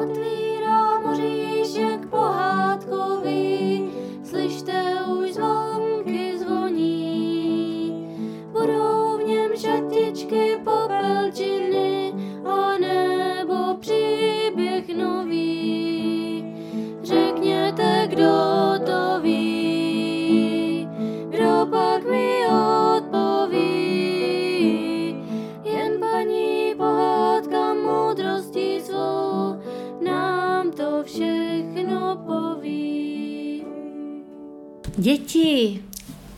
We Děti,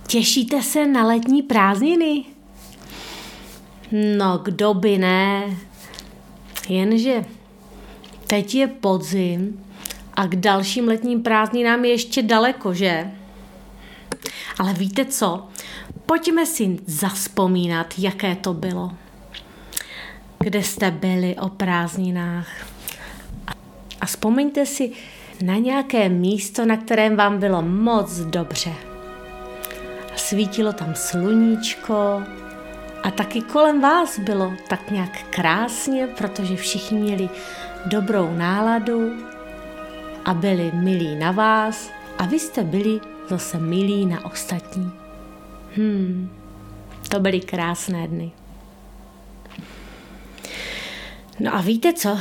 těšíte se na letní prázdniny? No, kdo by ne? Jenže teď je podzim a k dalším letním prázdninám je ještě daleko, že? Ale víte co? Pojďme si zaspomínat, jaké to bylo. Kde jste byli o prázdninách? A vzpomeňte si na nějaké místo, na kterém vám bylo moc dobře. Svítilo tam sluníčko a taky kolem vás bylo tak nějak krásně, protože všichni měli dobrou náladu a byli milí na vás a vy jste byli zase milí na ostatní. Hmm, to byly krásné dny. No a víte co?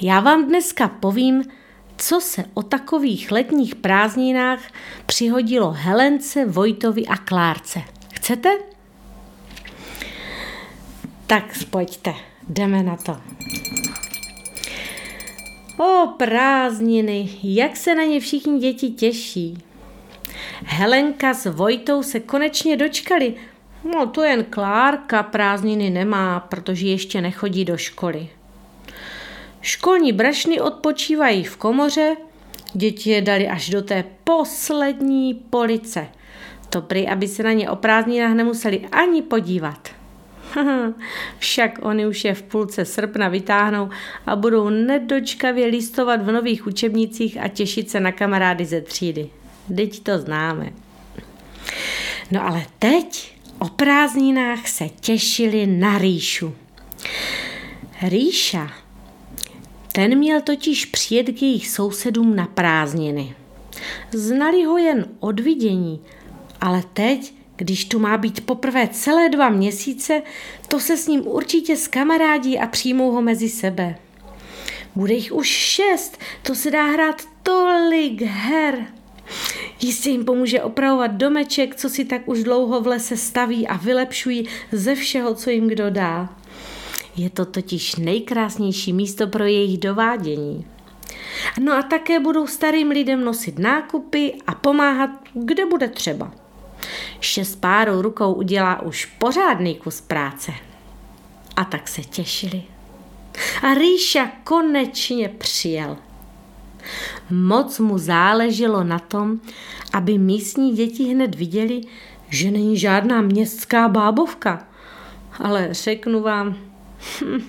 Já vám dneska povím, co se o takových letních prázdninách přihodilo Helence, Vojtovi a Klárce. Chcete? Tak pojďte, jdeme na to. O prázdniny, jak se na ně všichni děti těší. Helenka s Vojtou se konečně dočkali. No to jen Klárka prázdniny nemá, protože ještě nechodí do školy. Školní brašny odpočívají v komoře, děti je dali až do té poslední police. To prý, aby se na ně o prázdninách nemuseli ani podívat. Však oni už je v půlce srpna vytáhnou a budou nedočkavě listovat v nových učebnicích a těšit se na kamarády ze třídy. Teď to známe. No ale teď o prázdninách se těšili na Ríšu. Ríša ten měl totiž přijet k jejich sousedům na prázdniny. Znali ho jen od vidění, ale teď, když tu má být poprvé celé dva měsíce, to se s ním určitě skamarádí a přijmou ho mezi sebe. Bude jich už šest, to se dá hrát tolik her. Jistě jim pomůže opravovat domeček, co si tak už dlouho v lese staví a vylepšují ze všeho, co jim kdo dá. Je to totiž nejkrásnější místo pro jejich dovádění. No a také budou starým lidem nosit nákupy a pomáhat, kde bude třeba. Šest párů rukou udělá už pořádný kus práce. A tak se těšili. A Ríša konečně přijel. Moc mu záleželo na tom, aby místní děti hned viděli, že není žádná městská bábovka. Ale řeknu vám, hm,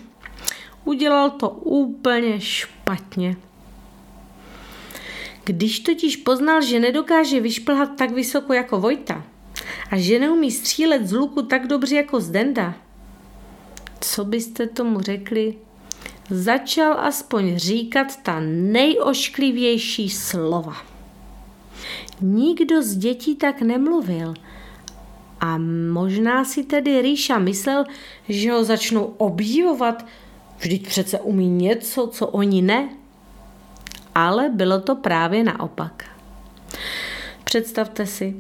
udělal to úplně špatně. Když totiž poznal, že nedokáže vyšplhat tak vysoko jako Vojta a že neumí střílet z luku tak dobře jako z Denda, co byste tomu řekli? Začal aspoň říkat ta nejošklivější slova. Nikdo z dětí tak nemluvil a možná si tedy Ríša myslel, že ho začnou obdivovat, vždyť přece umí něco, co oni ne. Ale bylo to právě naopak. Představte si,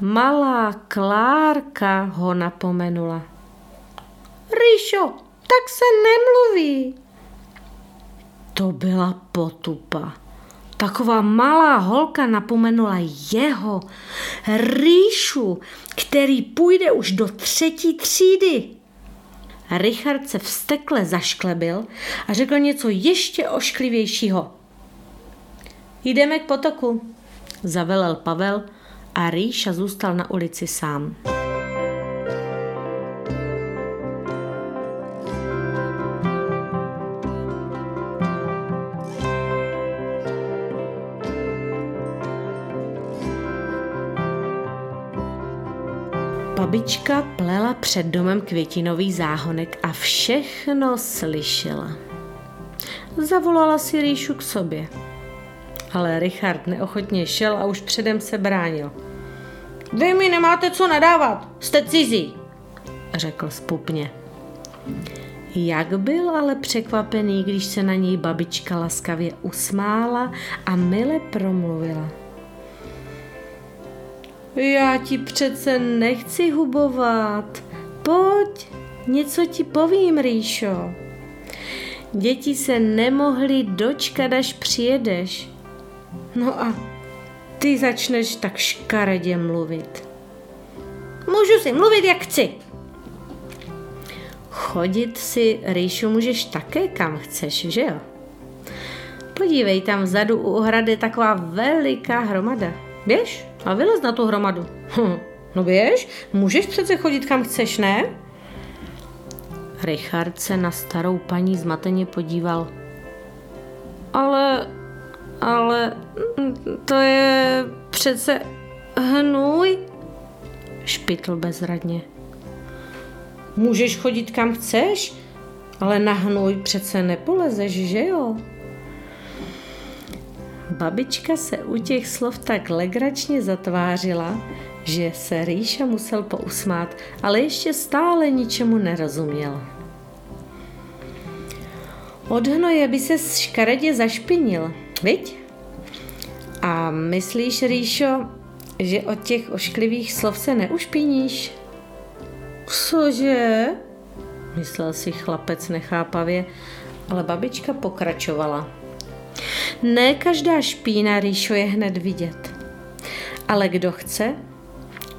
malá Klárka ho napomenula. Ríšo, tak se nemluví. To byla potupa. Taková malá holka napomenula jeho, Ríšu, který půjde už do třetí třídy. Richard se vstekle zašklebil a řekl něco ještě ošklivějšího. Jdeme k potoku, zavelel Pavel a Ríša zůstal na ulici sám. Babička plela před domem květinový záhonek a všechno slyšela. zavolala si Rýšu k sobě. Ale Richard neochotně šel a už předem se bránil. Vy mi nemáte co nadávat, jste cizí, řekl spupně. Jak byl ale překvapený, když se na něj babička laskavě usmála a mile promluvila. Já ti přece nechci hubovat. Pojď, něco ti povím, Rýšo. Děti se nemohly dočkat, až přijedeš. No a ty začneš tak škaredě mluvit. Můžu si mluvit, jak chci. Chodit si, Rýšo, můžeš také kam chceš, že jo? Podívej, tam vzadu u ohrady taková veliká hromada. Běž a vylez na tu hromadu. Hm, no běž, můžeš přece chodit kam chceš, ne? Richard se na starou paní zmateně podíval. Ale, ale, to je přece hnůj, špitl bezradně. Můžeš chodit kam chceš, ale na hnůj přece nepolezeš, že jo? Babička se u těch slov tak legračně zatvářila, že se Rýša musel pousmát, ale ještě stále ničemu nerozuměl. Od hnoje by se škaredě zašpinil, viď? A myslíš, Rýšo, že od těch ošklivých slov se neušpiníš? Cože? Myslel si chlapec nechápavě, ale babička pokračovala. Ne každá špína rýšo je hned vidět. Ale kdo chce,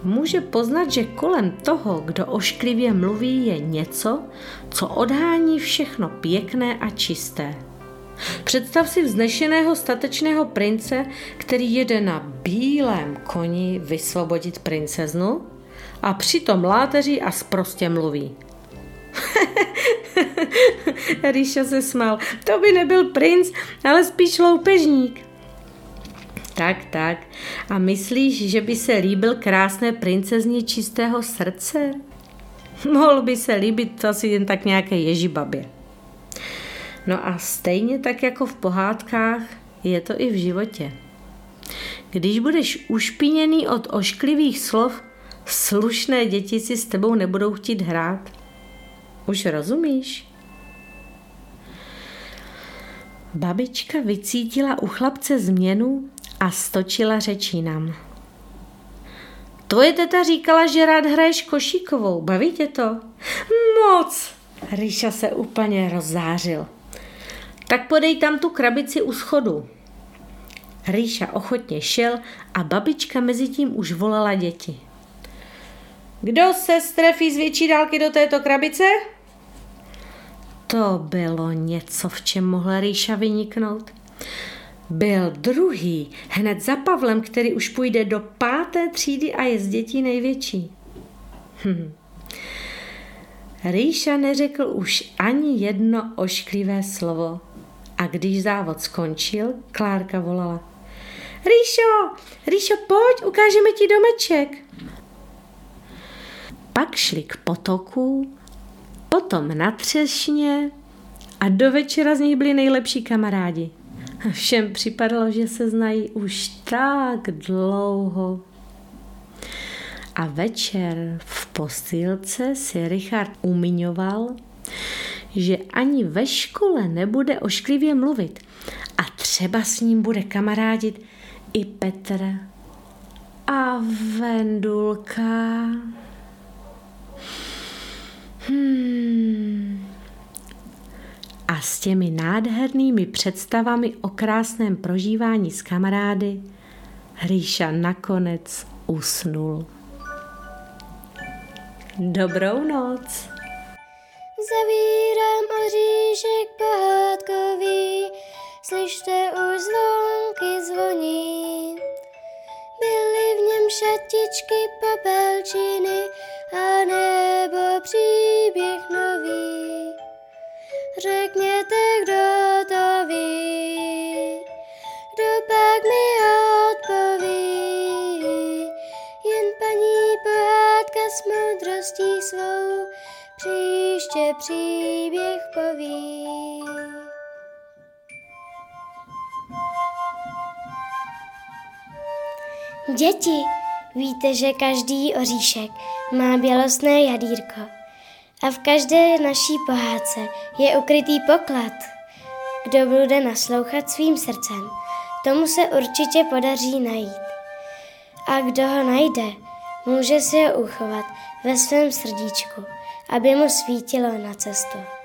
může poznat, že kolem toho, kdo ošklivě mluví, je něco, co odhání všechno pěkné a čisté. Představ si vznešeného statečného prince, který jede na bílém koni vysvobodit princeznu a přitom láteří a sprostě mluví. Ríša se smál. To by nebyl princ, ale spíš loupežník. Tak, tak. A myslíš, že by se líbil krásné princezně čistého srdce? Mohl by se líbit asi jen tak nějaké ježibabě. No a stejně tak jako v pohádkách je to i v životě. Když budeš ušpiněný od ošklivých slov, slušné děti si s tebou nebudou chtít hrát. Už rozumíš? Babička vycítila u chlapce změnu a stočila řečínám. Tvoje teta říkala, že rád hraješ košíkovou. Baví tě to? Moc! Ríša se úplně rozzářil. Tak podej tam tu krabici u schodu. Ríša ochotně šel a babička mezi tím už volala děti. Kdo se strefí z větší dálky do této krabice? To bylo něco, v čem mohla Ríša vyniknout. Byl druhý, hned za Pavlem, který už půjde do páté třídy a je z dětí největší. Hm. Ríša neřekl už ani jedno ošklivé slovo. A když závod skončil, Klárka volala. Ríšo, Ríšo, pojď, ukážeme ti domeček. Pak šli k potoku potom na třešně a do večera z nich byli nejlepší kamarádi. Všem připadalo, že se znají už tak dlouho. A večer v postýlce si Richard umiňoval, že ani ve škole nebude ošklivě mluvit a třeba s ním bude kamarádit i Petr a Vendulka. Hmm. A s těmi nádhernými představami o krásném prožívání s kamarády Hříša nakonec usnul. Dobrou noc. Zavírám oříšek pohádkový, slyšte už zvonky zvoní. Byly v něm šatičky popelčiny, a nebo příběh nový. Řekněte, kdo to ví, kdo pak mi odpoví. Jen paní pohádka s moudrostí svou příště příběh poví. Děti, víte, že každý oříšek má bělostné jadírko a v každé naší pohádce je ukrytý poklad. Kdo bude naslouchat svým srdcem, tomu se určitě podaří najít. A kdo ho najde, může si ho uchovat ve svém srdíčku, aby mu svítilo na cestu.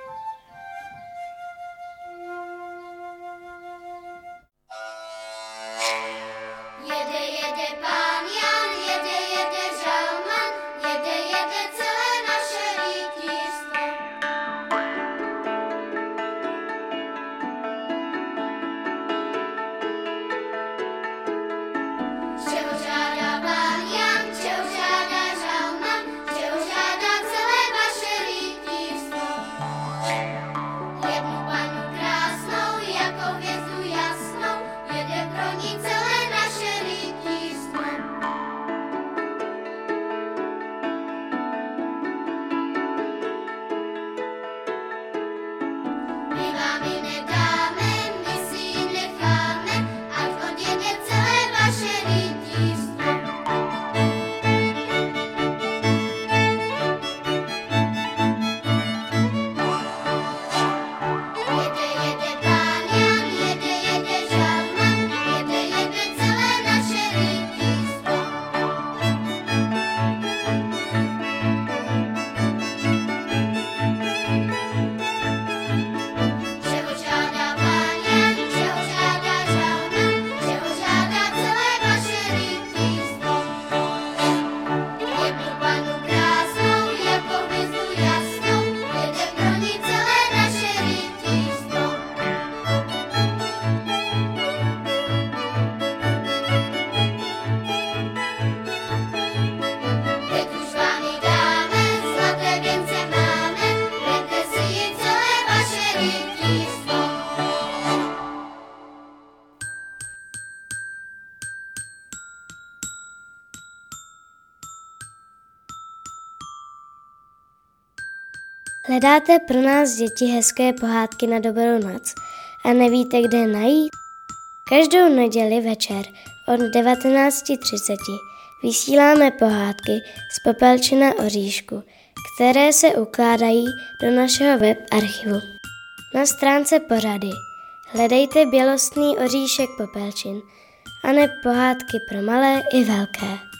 Hledáte pro nás děti hezké pohádky na dobrou noc a nevíte, kde najít? Každou neděli večer od 19.30 vysíláme pohádky z Popelčina oříšku, které se ukládají do našeho web archivu. Na stránce pořady hledejte bělostný oříšek Popelčin a ne pohádky pro malé i velké.